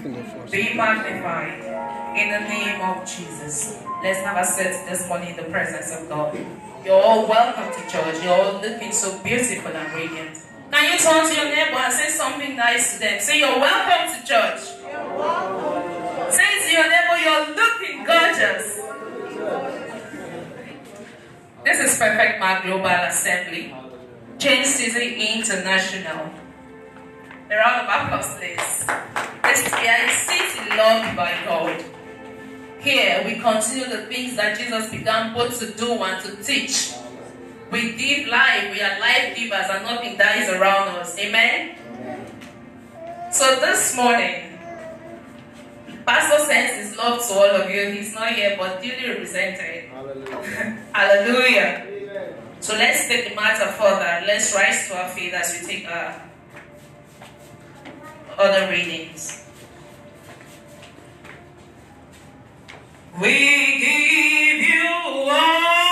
be magnified in the name of Jesus. Let's have a set this morning in the presence of God. You're all welcome to church. You're all looking so beautiful and radiant. Can you turn to your neighbor and say something nice to them? Say, You're welcome to church. Say to your neighbor, You're looking gorgeous. This is Perfect Mark Global Assembly, Change City International. They're all of applause, please. A city loved by God. Here we continue the things that Jesus began both to do and to teach. We give life, we are life givers, and nothing dies around us. Amen? So this morning, Pastor sends his love to all of you. He's not here, but duly represented. Hallelujah. Hallelujah. Amen. So let's take the matter further. Let's rise to our feet as we take our other readings. We give you all.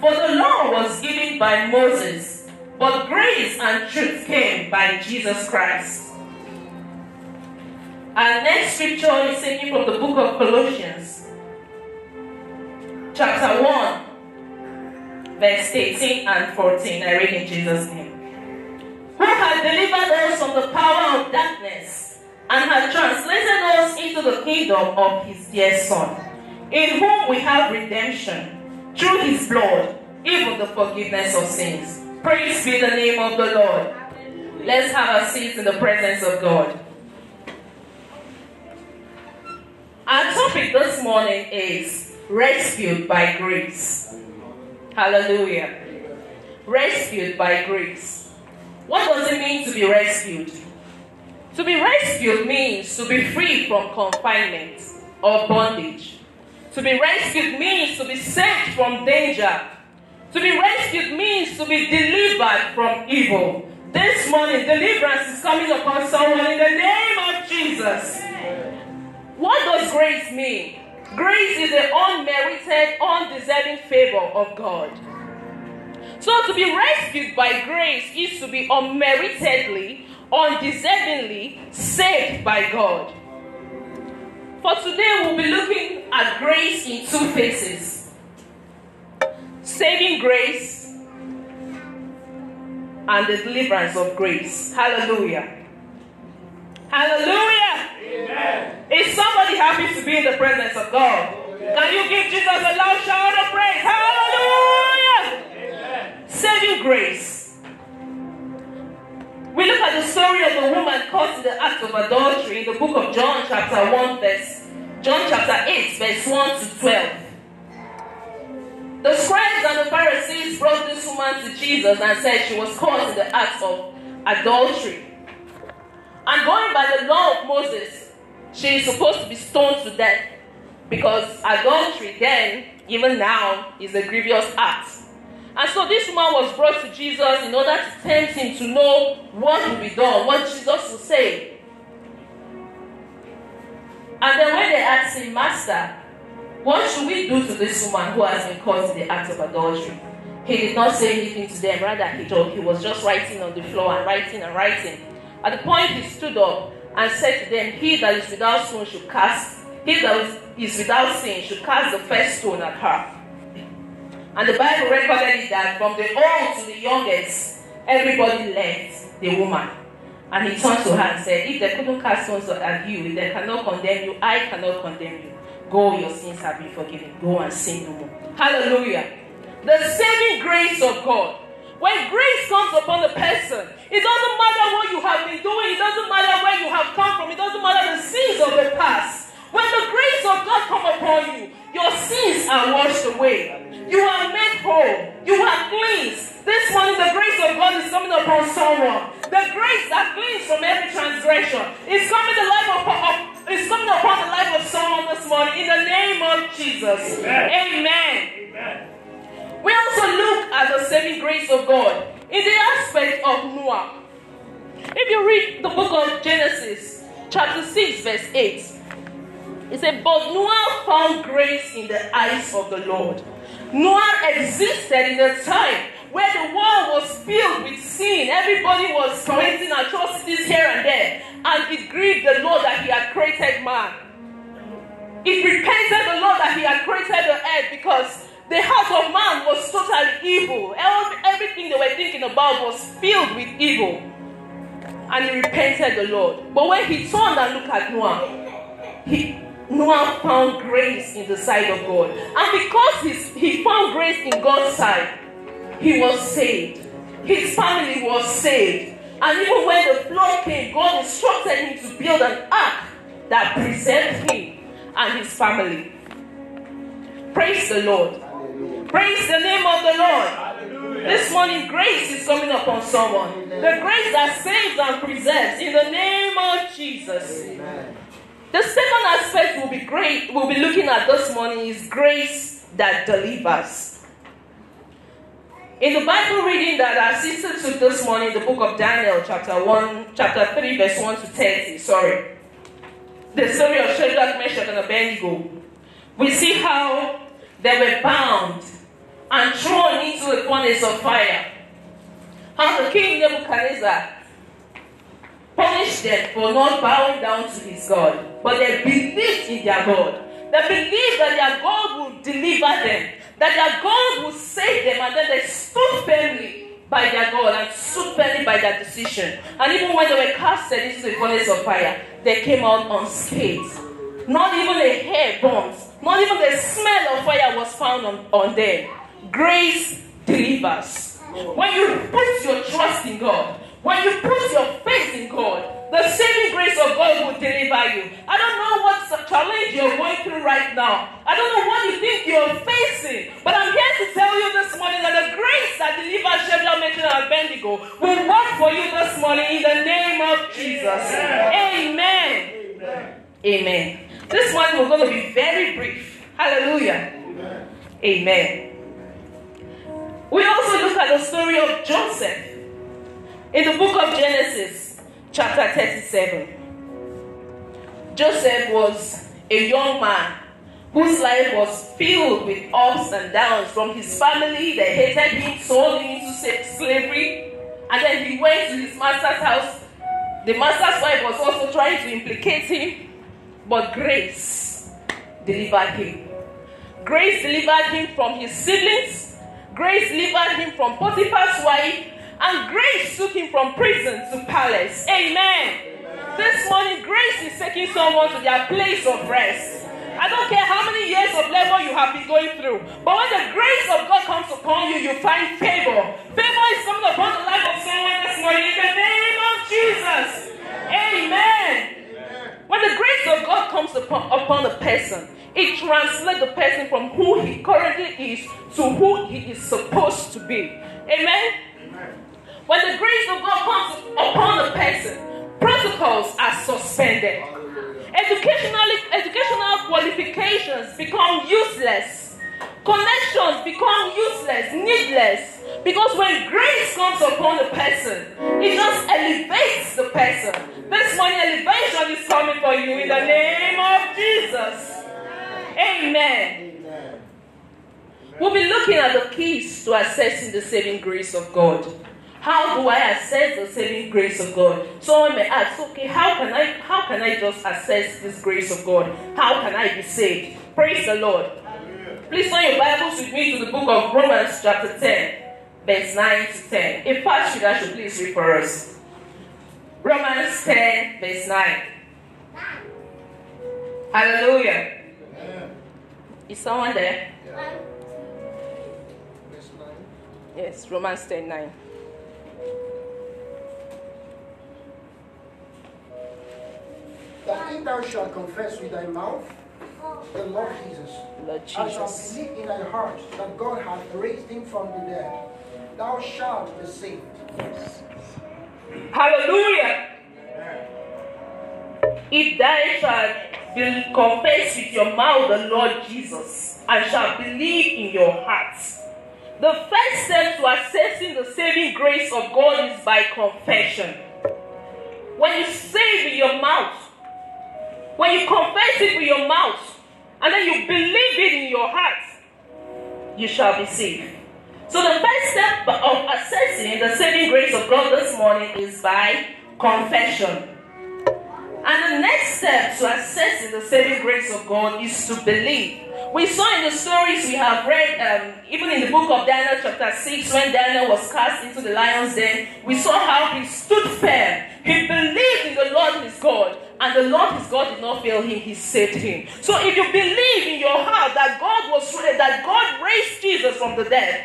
For the law was given by Moses, but grace and truth came by Jesus Christ. Our next scripture is taken from the book of Colossians, chapter 1, verse 18 and 14. I read in Jesus' name. Who had delivered us from the power of darkness and has translated us into the kingdom of his dear Son, in whom we have redemption through his blood, even the forgiveness of sins. Praise be the name of the Lord. Let's have a seat in the presence of God. Our topic this morning is rescued by grace. Hallelujah. Rescued by grace. What does it mean to be rescued? To be rescued means to be free from confinement or bondage. To be rescued means to be saved from danger. To be rescued means to be delivered from evil. This morning, deliverance is coming upon someone in the name of Jesus. What does grace mean? Grace is the unmerited, undeserving favor of God. So to be rescued by grace is to be unmeritedly undeservingly saved by God. For today, we'll be looking at grace in two phases saving grace and the deliverance of grace. Hallelujah. Hallelujah. Amen. Is somebody happy to be in the presence of God? Amen. Can you give Jesus a loud shout of praise? Hallelujah. Amen. Saving grace. We look at the story of the woman caught in the act of adultery in the book of John, chapter 1, verse John chapter 8, verse 1 to 12. The scribes and the Pharisees brought this woman to Jesus and said she was caught in the act of adultery. And going by the law of Moses, she is supposed to be stoned to death because adultery then, even now, is a grievous act. And so this woman was brought to Jesus in order to tempt him to know what will be done, what Jesus will say. And then when they asked him, Master, what should we do to this woman who has been caught in the act of adultery? He did not say anything to them, rather, he, told, he was just writing on the floor and writing and writing. At the point, he stood up and said to them, He that is without sin should cast, he that is without sin should cast the first stone at her. And the Bible recorded that from the old to the youngest, everybody left the woman. And he turned to her and said, If they couldn't cast stones at you, if they cannot condemn you, I cannot condemn you. Go, your sins have been forgiven. Go and sin no more. Hallelujah. The saving grace of God. When grace comes upon the person, it doesn't matter what you have been doing, it doesn't matter where you have come from, it doesn't matter the sins of the past. When the grace of God come upon you, your sins are washed away. You are made whole. You are cleansed. This morning, the grace of God is coming upon someone. The grace that cleans from every transgression is coming the life of, of is coming upon the life of someone this morning in the name of Jesus. Amen. Amen. Amen. We also look at the saving grace of God in the aspect of Noah. If you read the book of Genesis, chapter 6, verse 8, it said, But Noah found grace in the eyes of the Lord. Noah existed in a time where the world was filled with sin. Everybody was committing atrocities here and there. And it grieved the Lord that He had created man. It repented the Lord that He had created the earth because the heart of man was totally evil. Everything they were thinking about was filled with evil. And he repented the Lord. But when he turned and looked at Noah, he Noah found grace in the sight of God. And because he found grace in God's sight, he was saved. His family was saved. And even when the flood came, God instructed him to build an ark that preserved him and his family. Praise the Lord. Praise the name of the Lord. This morning, grace is coming upon someone. The grace that saves and preserves in the name of Jesus. Amen. The second aspect we'll be great, we'll be looking at this morning is grace that delivers. In the Bible reading that our sister took this morning, the book of Daniel, chapter 1, chapter 3, verse 1 to 30, sorry. The story of Shadrach, Meshach, and Abednego. We see how they were bound and thrown into the furnace of fire. How the king Nebuchadnezzar punished them for not bowing down to his God. But they believed in their God. They believed that their God will deliver them, that their God will save them, and then they stood firmly by their God and stood firmly by their decision. And even when they were casted into the furnace of fire, they came out unscathed. Not even a hair burnt, not even the smell of fire was found on, on them. Grace delivers. When you put your trust in God, when you put your faith in God, the saving grace of God will deliver you. I don't know what challenge you're going through right now. I don't know what you think you're facing. But I'm here to tell you this morning that the grace that delivers Shadrach, Meshach, and Abednego will work for you this morning in the name of Jesus. Amen. Amen. Amen. This morning we're going to be very brief. Hallelujah. Amen. Amen. We also look at the story of Joseph in the book of Genesis chapter 37. Joseph was a young man whose life was filled with ups and downs from his family. They hated him, sold him into slavery, and then he went to his master's house. The master's wife was also trying to implicate him, but grace delivered him. Grace delivered him from his siblings. Grace delivered him from Potiphar's wife. And grace took him from prison to palace. Amen. This morning, grace is taking someone to their place of rest. I don't care how many years of labor you have been going through, but when the grace of God comes upon you, you find favor. Favor is coming upon the life of someone this morning in the name of Jesus. Amen. When the grace of God comes upon, upon a person, it translates the person from who he currently is to who he is supposed to be. Amen. When the grace of God comes upon a person, protocols are suspended. Educational, educational qualifications become useless. Connections become useless, needless. Because when grace comes upon a person, it just elevates the person. This morning, elevation is coming for you in the name of Jesus. Amen. We'll be looking at the keys to accessing the saving grace of God. How do I access the saving grace of God? Someone may ask, okay, how can I how can I just access this grace of God? How can I be saved? Praise the Lord. Please turn your Bibles with me to the book of Romans, chapter 10, verse 9 to 10. If Pastor I should please read for us. Romans 10, verse 9. Hallelujah. Is someone there? Yes, Romans 10, 9. If thou shalt confess with thy mouth the Lord Jesus, Lord and shalt believe in thy heart that God hath raised him from the dead, thou shalt be saved. Hallelujah. If thou shalt be- confess with your mouth the Lord Jesus and shalt believe in your heart, the first step to accessing the saving grace of God is by confession. When you say with your mouth, when you confess it with your mouth, and then you believe it in your heart, you shall be saved. So the first step of accessing the saving grace of God this morning is by confession. And the next step to accessing the saving grace of God is to believe. We saw in the stories we have read, um, even in the book of Daniel, chapter 6, when Daniel was cast into the lion's den, we saw how he stood firm. He believed and the Lord his God did not fail him, he saved him. So if you believe in your heart that God was that God raised Jesus from the dead,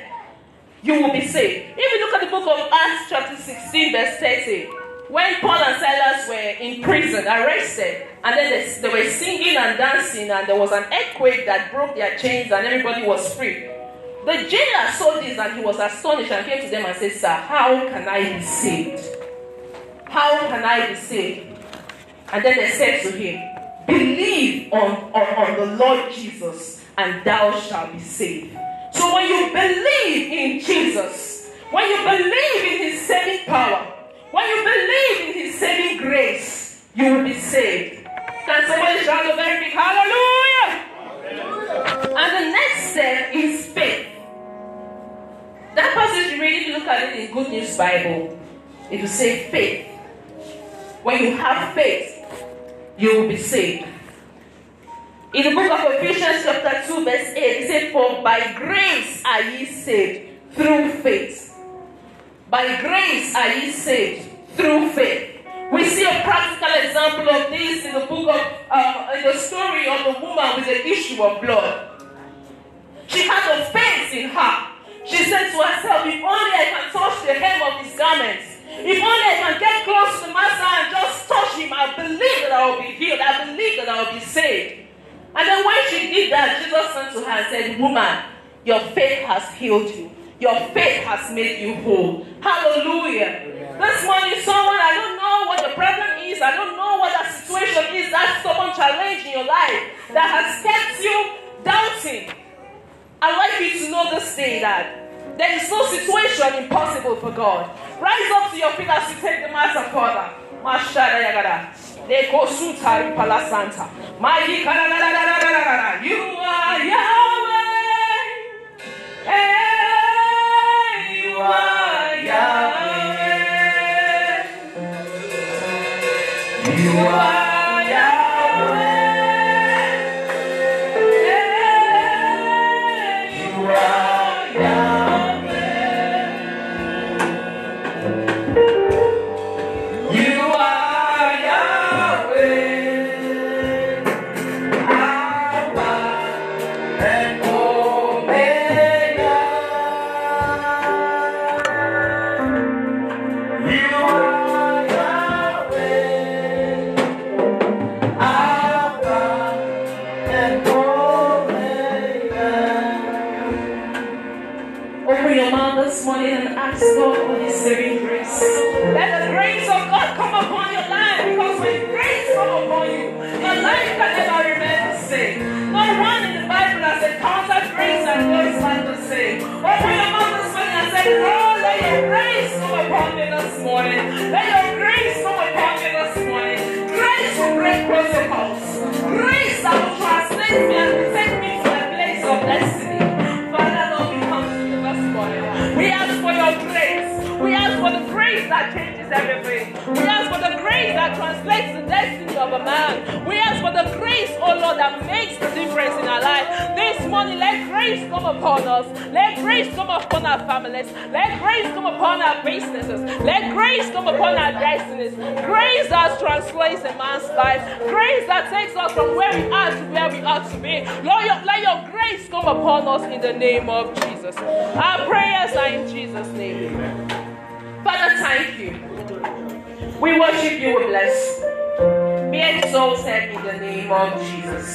you will be saved. If you look at the book of Acts, chapter 16, verse 30, when Paul and Silas were in prison, arrested, and then they, they were singing and dancing, and there was an earthquake that broke their chains, and everybody was free. The jailer saw this and he was astonished and came to them and said, Sir, how can I be saved? How can I be saved? And then they said to him, Believe on, on, on the Lord Jesus, and thou shalt be saved. So when you believe in Jesus, when you believe in his saving power, when you believe in his saving grace, you will be saved. Can somebody shout a very big hallelujah? And the next step is faith. That passage you you look at it in Good News Bible, it will say faith. When you have faith, you will be saved. In the book of Ephesians, chapter 2, verse 8, it says, For by grace are ye saved through faith. By grace are ye saved through faith. We see a practical example of this in the book of, uh, in the story of the woman with the issue of blood. She had a faith in her. She said to herself, If only I can touch the hem of his garments, if only I can get close to the master and just touch him, I believe that I will be healed. I believe that I will be saved. And then when she did that, Jesus turned to her and said, Woman, your faith has healed you. Your faith has made you whole. Hallelujah. This morning, someone, I don't know what the problem is. I don't know what that situation is, that stubborn challenge in your life that has kept you doubting. I'd like you to know this day that there is no situation impossible for God. Rise up to your feet as you take the matter further. You are Yahweh. Hey, you are Yahweh. You are The and say, Oh, let your grace come upon me this morning. Let your grace come upon me this morning. Grace break. Grace me and take me to a place of destiny. Father, Lord, we come to this morning. We ask for your grace. We ask for the grace that changes everything. We ask for the grace that translates the destiny of a man. We ask for the grace, oh Lord, that makes the difference in our life. This morning, let grace come upon us. Let grace come upon our families. Let grace come upon our businesses. Let grace come upon our destinies. Grace that translates a man's life. Grace that takes us from where we are to where we ought to be. Lord, your, let your grace come upon us in the name of Jesus. Our prayers are in Jesus' name. Father, thank you. We worship you, we bless. Be exalted in the name of Jesus.